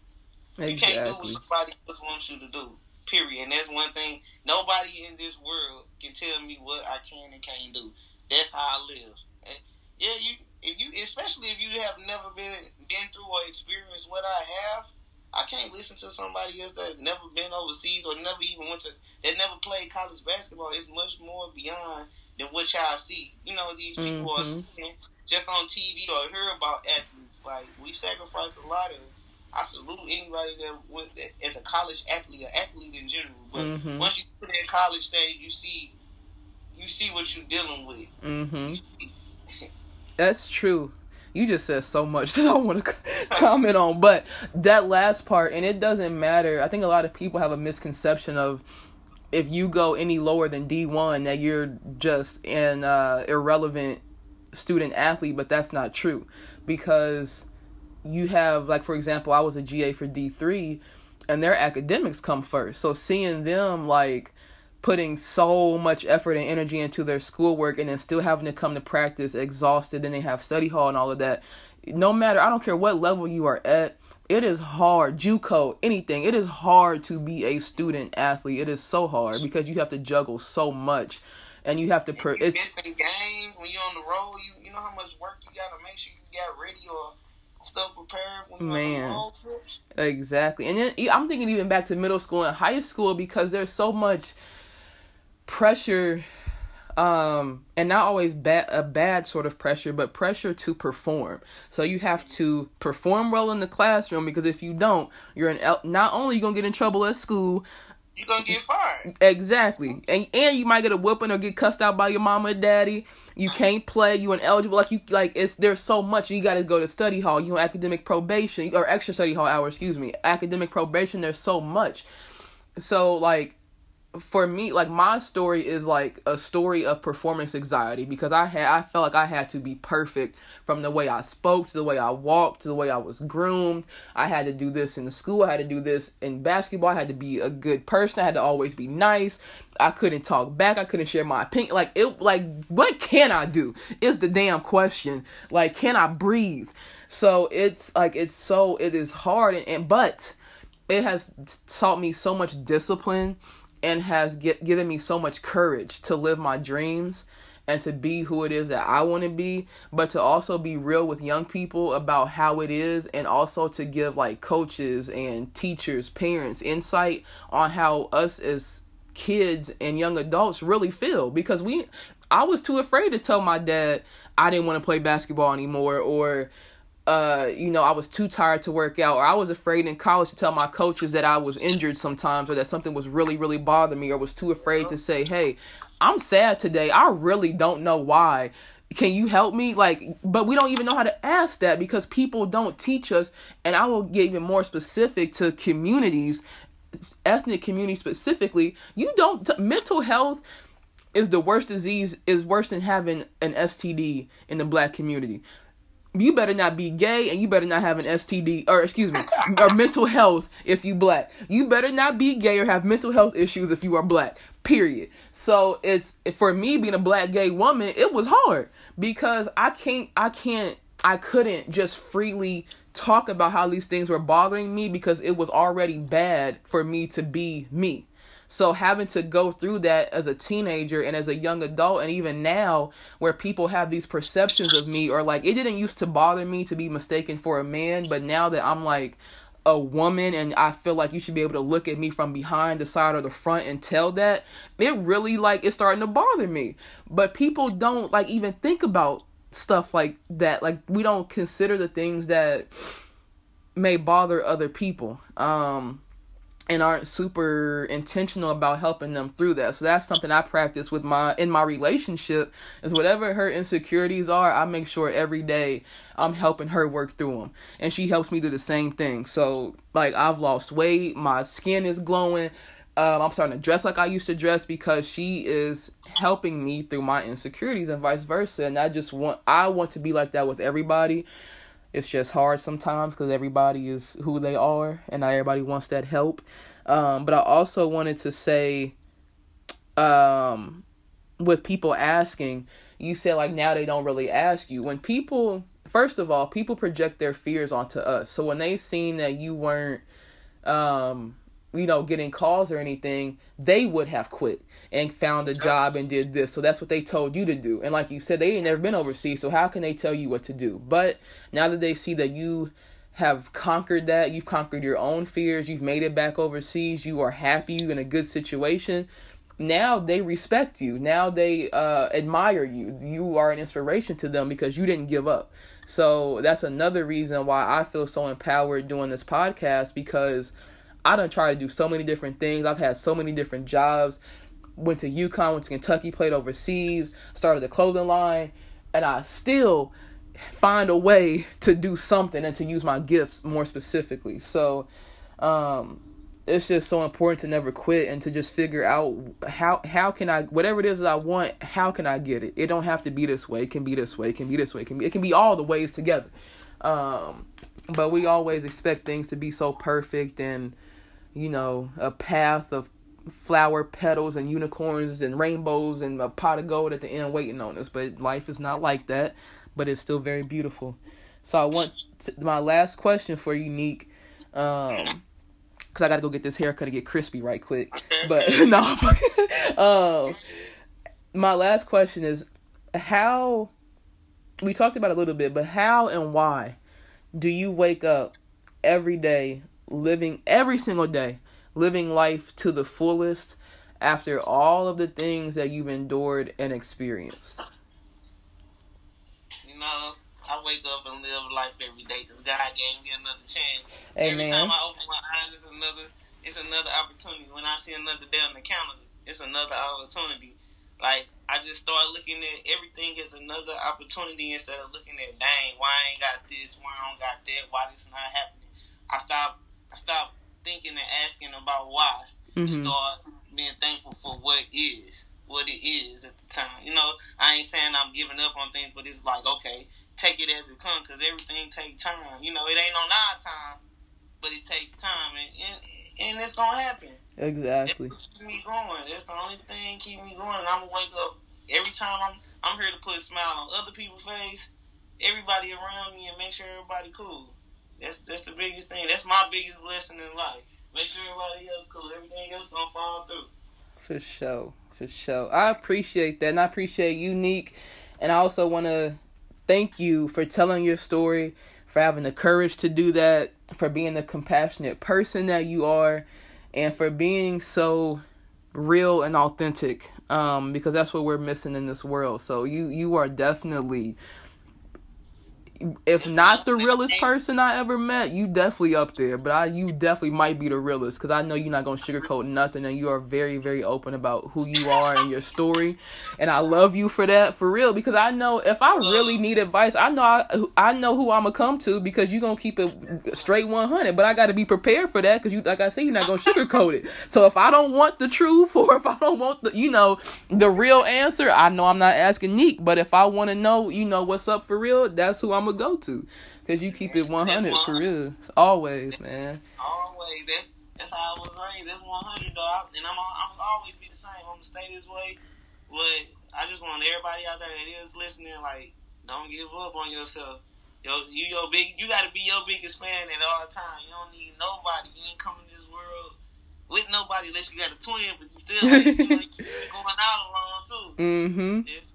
S2: Exactly. You can't do what somebody else wants you to do. Period. And that's one thing. Nobody in this world can tell me what I can and can't do. That's how I live. And yeah, you if you especially if you have never been been through or experienced what I have, I can't listen to somebody else that's never been overseas or never even went to that never played college basketball. It's much more beyond than what y'all see. You know, these people mm-hmm. are seeing just on TV or hear about athletes. Like we sacrifice a lot of. I salute anybody that went as a college athlete or athlete in general. But mm-hmm. once you put that college stage, you see, you see what you're dealing with.
S1: Mm-hmm. That's true. You just said so much that I want to comment on, but that last part, and it doesn't matter. I think a lot of people have a misconception of if you go any lower than D one that you're just an uh, irrelevant student athlete, but that's not true because you have like for example, I was a GA for D3 and their academics come first. So seeing them like putting so much effort and energy into their schoolwork and then still having to come to practice exhausted and they have study hall and all of that. No matter I don't care what level you are at, it is hard, JUCO, anything. It is hard to be a student athlete. It is so hard because you have to juggle so much and you have to.
S2: Per- you it's missing games when you're on the road. You you know how much work you got to make sure you got ready or stuff prepared when you're Man, on the road trips.
S1: Exactly, and then I'm thinking even back to middle school and high school because there's so much pressure um and not always bad a bad sort of pressure but pressure to perform so you have to perform well in the classroom because if you don't you're an not only you gonna get in trouble at school
S2: you gonna get fired.
S1: Exactly, and and you might get a whooping or get cussed out by your mama and daddy. You can't play. You ineligible. Like you like it's there's so much. You got to go to study hall. You know, academic probation or extra study hall hour. Excuse me, academic probation. There's so much. So like for me like my story is like a story of performance anxiety because i had i felt like i had to be perfect from the way i spoke to the way i walked to the way i was groomed. I had to do this in school. I had to do this in basketball. I had to be a good person. I had to always be nice. I couldn't talk back. I couldn't share my opinion. Like it like what can i do is the damn question. Like can i breathe? So it's like it's so it is hard and, and but it has taught me so much discipline and has get, given me so much courage to live my dreams and to be who it is that I want to be, but to also be real with young people about how it is and also to give like coaches and teachers, parents insight on how us as kids and young adults really feel. Because we I was too afraid to tell my dad I didn't want to play basketball anymore or uh, you know, I was too tired to work out, or I was afraid in college to tell my coaches that I was injured sometimes, or that something was really, really bothering me, or was too afraid to say, "Hey, I'm sad today. I really don't know why. Can you help me?" Like, but we don't even know how to ask that because people don't teach us. And I will get even more specific to communities, ethnic communities specifically. You don't t- mental health is the worst disease is worse than having an STD in the black community you better not be gay and you better not have an STD or excuse me or mental health if you black. You better not be gay or have mental health issues if you are black. Period. So it's for me being a black gay woman, it was hard because I can't I can't I couldn't just freely talk about how these things were bothering me because it was already bad for me to be me. So having to go through that as a teenager and as a young adult and even now where people have these perceptions of me or like it didn't used to bother me to be mistaken for a man, but now that I'm like a woman and I feel like you should be able to look at me from behind the side or the front and tell that it really like it's starting to bother me. But people don't like even think about stuff like that. Like we don't consider the things that may bother other people. Um and aren't super intentional about helping them through that. So that's something I practice with my in my relationship is whatever her insecurities are, I make sure every day I'm helping her work through them. And she helps me do the same thing. So like I've lost weight, my skin is glowing. Um, I'm starting to dress like I used to dress because she is helping me through my insecurities and vice versa. And I just want I want to be like that with everybody it's just hard sometimes because everybody is who they are and not everybody wants that help. Um, but i also wanted to say um, with people asking you said like now they don't really ask you. When people first of all people project their fears onto us. So when they seen that you weren't um, you know, getting calls or anything, they would have quit and found a job and did this. So that's what they told you to do. And like you said, they ain't never been overseas, so how can they tell you what to do? But now that they see that you have conquered that, you've conquered your own fears, you've made it back overseas, you are happy, you're in a good situation. Now they respect you. Now they uh, admire you. You are an inspiration to them because you didn't give up. So that's another reason why I feel so empowered doing this podcast because I done tried to do so many different things. I've had so many different jobs. Went to UConn, went to Kentucky, played overseas, started a clothing line, and I still find a way to do something and to use my gifts more specifically. So, um, it's just so important to never quit and to just figure out how how can I whatever it is that I want, how can I get it? It don't have to be this way. It can be this way. It can be this way. It can be it can be all the ways together. Um, but we always expect things to be so perfect and you know, a path of flower petals and unicorns and rainbows and a pot of gold at the end waiting on us. But life is not like that, but it's still very beautiful. So I want to, my last question for Unique, um, because I got to go get this haircut to get crispy right quick. But no, um, my last question is how we talked about a little bit, but how and why do you wake up every day living every single day, living life to the fullest after all of the things that you've endured and experienced?
S2: You know, I wake up and live life every day because God gave me another chance.
S1: Amen.
S2: Every time I open my eyes, it's another it's another opportunity. When I see another day on the calendar, it's another opportunity. Like I just start looking at everything as another opportunity instead of looking at dang, why I ain't got this, why I don't got that, why this not happening. I stop I stop thinking and asking about why. Mm-hmm. And start being thankful for what is, what it is at the time. You know, I ain't saying I'm giving up on things, but it's like okay, take it as it comes because everything take time. You know, it ain't on our time, but it takes time, and and, and it's gonna happen.
S1: Exactly.
S2: keep me going. That's the only thing keep me going. I'm gonna wake up every time. I'm I'm here to put a smile on other people's face, everybody around me, and make sure everybody cool. That's that's the biggest thing. That's my biggest blessing in life. Make sure everybody else cool. Everything else gonna fall through.
S1: For sure, for sure. I appreciate that, and I appreciate you Unique, and I also want to thank you for telling your story, for having the courage to do that, for being the compassionate person that you are and for being so real and authentic um, because that's what we're missing in this world. So you you are definitely if not the realest person I ever met, you definitely up there. But I, you definitely might be the realest because I know you're not gonna sugarcoat nothing, and you are very, very open about who you are and your story. And I love you for that, for real. Because I know if I really need advice, I know I, I know who I'm gonna come to because you're gonna keep it straight 100. But I got to be prepared for that because you, like I said, you're not gonna sugarcoat it. So if I don't want the truth, or if I don't want the, you know, the real answer, I know I'm not asking Neek. But if I want to know, you know, what's up for real, that's who I'm gonna go to, cause you keep it 100 for real, always, man.
S2: Always. That's that's how I was raised. That's 100 though, and I'm I'm always be the same. I'm gonna stay this way, but I just want everybody out there that is listening, like, don't give up on yourself. Yo, you your big, you gotta be your biggest fan at all time. You don't need nobody. You ain't coming to this world with nobody unless you got a twin, but you still like, you know, going out alone too.
S1: Mm-hmm.
S2: If,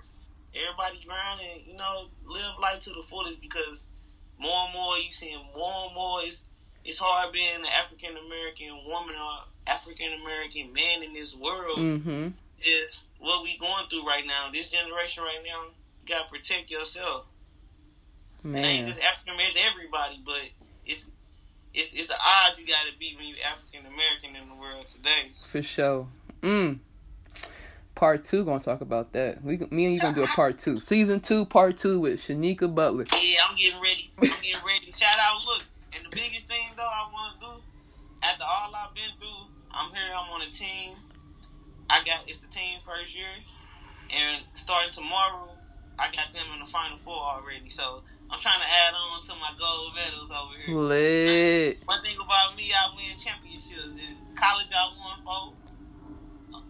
S2: everybody grind and you know live life to the fullest because more and more you seeing more and more it's it's hard being an African American woman or African American man in this world.
S1: Mm-hmm.
S2: Just what we going through right now, this generation right now, you gotta protect yourself. Man. It ain't just African American, it's everybody, but it's it's it's the odds you gotta beat when you're African American in the world today.
S1: For sure. Mm part two gonna talk about that. We, me and you gonna do a part two, season two, part two with Shanika Butler.
S2: Yeah, I'm getting ready. I'm getting ready. Shout out, look, and the biggest thing though I want to do after all I've been through, I'm here. I'm on a team. I got it's the team first year, and starting tomorrow, I got them in the final four already. So I'm trying to add on to my gold medals over here.
S1: Lit.
S2: One thing about me, I win championships. In college, I won four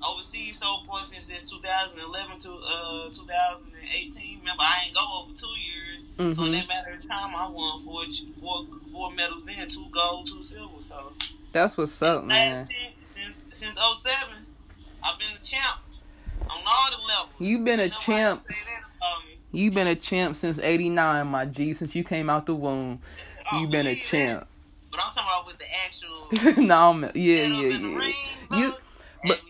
S2: overseas so far since this 2011 to uh 2018. Remember, I ain't go over two years, mm-hmm. so in that matter of time, I won four four four medals. Then two gold, two silver. So
S1: that's what's up, man.
S2: Since since 07, I've been a champ on all the levels.
S1: You've been a champ. You've been a champ since '89, my G. Since you came out the womb, oh, you've been a champ.
S2: But I'm talking about with the actual.
S1: no, I'm, yeah, yeah, yeah. Ring, you, but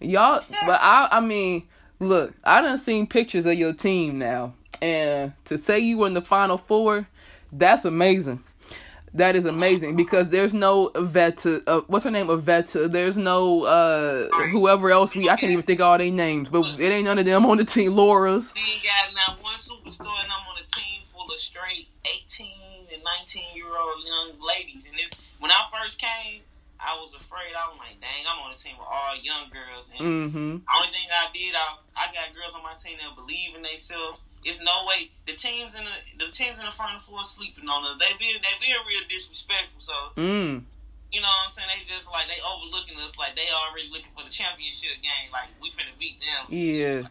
S1: Y'all, but I, I mean, look, I done seen pictures of your team now, and to say you were in the final four, that's amazing. That is amazing because there's no Veta. Uh, what's her name? Veta. There's no uh whoever else we. I can't even think all their names, but it ain't none of them on the team. Laura's.
S2: We ain't got not one superstar, and I'm on a team full of straight 18 and 19 year old young ladies. And this when I first came, I was afraid. I was like, dang, I'm on a team with all young girls. And
S1: mm-hmm.
S2: only thing I did, I I got girls on my team that believe in themselves. It's no way the teams in the the teams in the final four sleeping on us. They being they being real disrespectful. So
S1: mm.
S2: you know what I'm saying? They just like they overlooking us like they already looking for the championship game. Like we finna beat them.
S1: Yeah.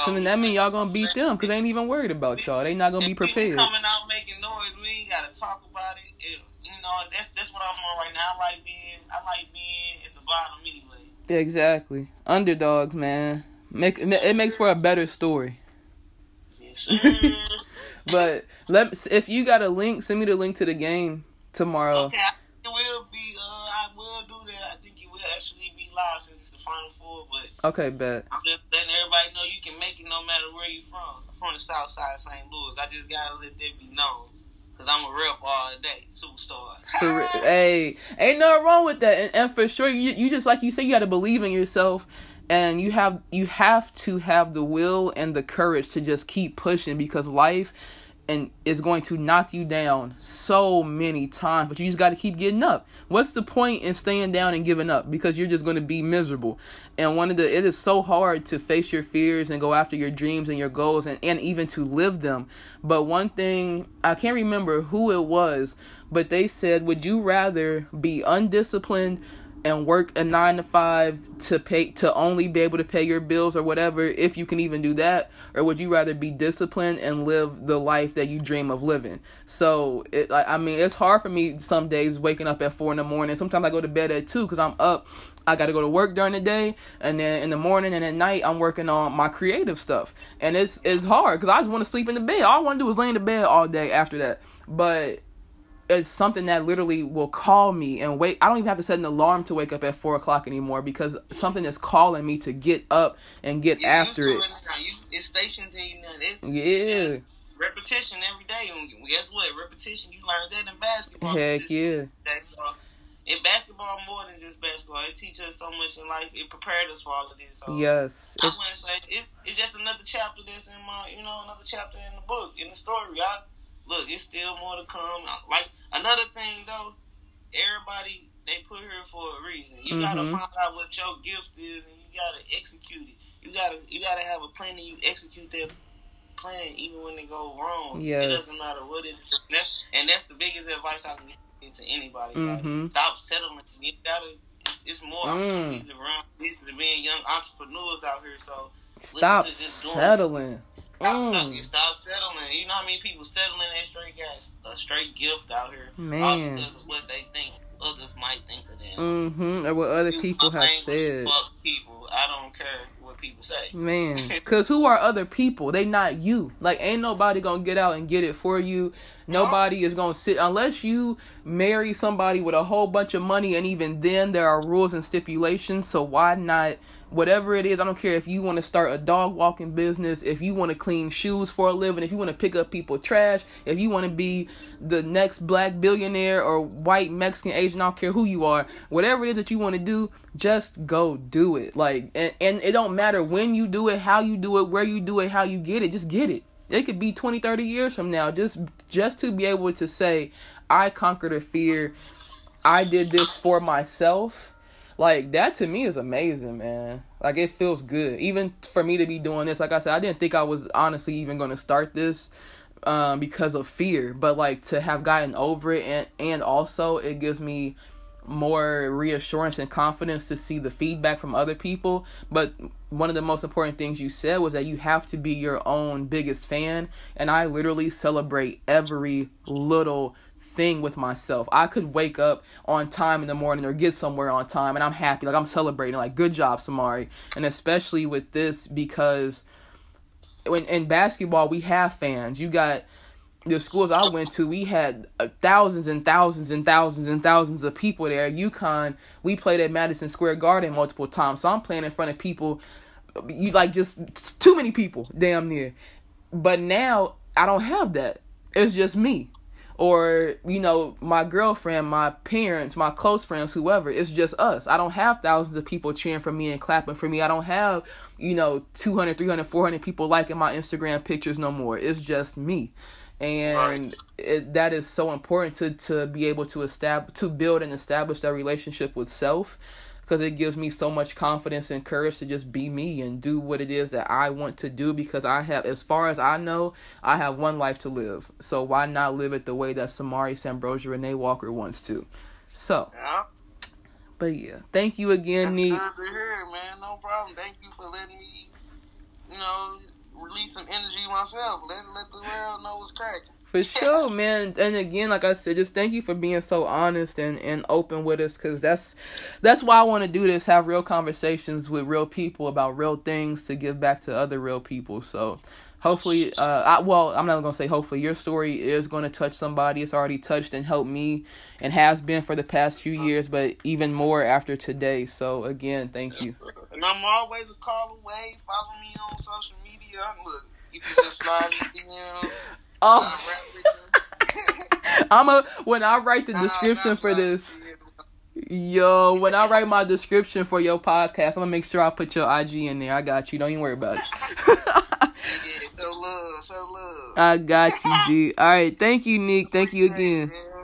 S1: So, so then that mean y'all gonna beat them because they ain't even worried about y'all. They not gonna be prepared.
S2: Coming out making noise, we ain't gotta talk about it. it you know, that's that's what I'm on right now. I like being I like being at the bottom anyway.
S1: Exactly. Underdogs, man. Make it makes for a better story.
S2: Yes,
S1: but let if you got a link, send me the link to the game tomorrow.
S2: Okay, it will be. Uh, I will do that. I think it will actually be live since it's the final four. But
S1: okay, bet.
S2: I'm just letting everybody know you can make it no matter where you're from. I'm from the South Side of St. Louis. I just gotta let that be known. Cause I'm a real for all day, superstars.
S1: For, hey, ain't nothing wrong with that, and, and for sure, you you just like you say, you got to believe in yourself, and you have you have to have the will and the courage to just keep pushing because life and is going to knock you down so many times, but you just got to keep getting up. What's the point in staying down and giving up? Because you're just going to be miserable. And one of the, it is so hard to face your fears and go after your dreams and your goals and, and even to live them. But one thing, I can't remember who it was, but they said, would you rather be undisciplined and work a nine to five to pay to only be able to pay your bills or whatever if you can even do that? Or would you rather be disciplined and live the life that you dream of living? So it i mean it's hard for me some days waking up at four in the morning. Sometimes i go to bed at two because i'm up. I got to go to work during the day, and then in the morning and at night I'm working on my creative stuff, and it's it's hard because I just want to sleep in the bed. All I want to do is lay in the bed all day after that. But it's something that literally will call me and wait. I don't even have to set an alarm to wake up at four o'clock anymore because something is calling me to get up and get
S2: You're
S1: after it.
S2: You, it's stationed to you now. It's,
S1: Yeah.
S2: it's just repetition every day. And guess what? Repetition. You learn that in basketball.
S1: Heck yeah.
S2: Basketball. Uh, in basketball, more than just basketball, it teaches us so much in life. It prepared us for all of this. So
S1: Yes.
S2: I
S1: It-
S2: wouldn't say it, it's just another chapter that's in my, you know, another chapter in the book, in the story. I look, it's still more to come. Like another thing though, everybody they put here for a reason. You gotta
S1: Mhm.
S2: find out what your gift is, and you gotta execute it. You gotta you gotta have a plan, and you execute that plan even when it go wrong.
S1: Yes.
S2: It doesn't matter what it is, and that's, and that's the biggest advice I can give to anybody. Like,
S1: Mhm.
S2: stop settling. You gotta. It's, it's more
S1: Mm.
S2: opportunities around this than being young entrepreneurs out here. So
S1: Stop
S2: to just doing-
S1: settling.
S2: Stop, stop,
S1: Mm.
S2: stop settling. You know how many people settling that straight guys, a straight gift out here, all because of what they think others might think of them.
S1: Mm-hmm. Or what other
S2: You
S1: people have said.
S2: Fuck people. I don't care what people say.
S1: Man, cause who are other people? They not you. Like ain't nobody gonna get out and get it for you. Nobody is gonna sit unless you marry somebody with a whole bunch of money, and even then there are rules and stipulations. So why not? Whatever it is, I don't care if you want to start a dog walking business, if you want to clean shoes for a living, if you want to pick up people trash, if you want to be the next black billionaire or white Mexican Asian, I don't care who you are, whatever it is that you want to do, just go do it. Like, and, and it don't matter when you do it, how you do it, where you do it, how you get it, just get it. It could be 20, 30 years from now, just just to be able to say, I conquered a fear, I did this for myself. Like that to me is amazing, man. Like it feels good. Even for me to be doing this, like I said, I didn't think I was honestly even gonna start this um because of fear. But like to have gotten over it and and also it gives me more reassurance and confidence to see the feedback from other people. But one of the most important things you said was that you have to be your own biggest fan. And I literally celebrate every little thing with myself. I could wake up on time in the morning or get somewhere on time and I'm happy. Like I'm celebrating. Like good job, Samarie. And especially with this because when in basketball we have fans. You got the schools I went to, we had uh, thousands and thousands and thousands and thousands of people there. UConn, we played at Madison Square Garden multiple times, so I'm playing in front of people, you like just too many people, damn near. But now I don't have that. It's just me, or you know, my girlfriend, my parents, my close friends, whoever. It's just us. I don't have thousands of people cheering for me and clapping for me. I don't have you know 200, 300, 400 people liking my Instagram pictures no more. It's just me and it, that is so important to to be able to establish to build and establish that relationship with self because it gives me so much confidence and courage to just be me and do what it is that I want to do because I have as far as I know I have one life to live so why not live it the way that Samarie Sambrosia Renee Walker wants to so
S2: Yeah.
S1: but yeah thank you again
S2: That's good to hear, man. No problem. Thank you for letting me, you know, release some energy myself. Let let the world know what's cracking.
S1: For sure, man. And again, like I said, just thank you for being so honest and, and open with us because that's that's why I want to do this. Have real conversations with real people about real things to give back to other real people. So hopefully, uh, I, well, I'm not gonna say hopefully your story is to touch somebody. It's already touched and helped me, and has been for the past few years, but even more after today. So again, thank you.
S2: And I'm always a call away. Follow me on social media. Look, you can just slide in DMs.
S1: Oh.
S2: I'll rap with you.
S1: I'm a when I write the description
S2: Nah,
S1: for this. Yo, when I write my description for your podcast, I'm gonna make sure I put your IG in there. I got you. Don't even worry about it.
S2: I. Yeah, show love, show love.
S1: I got you, G. All right, thank you, Nick. Thank you again.
S2: Man.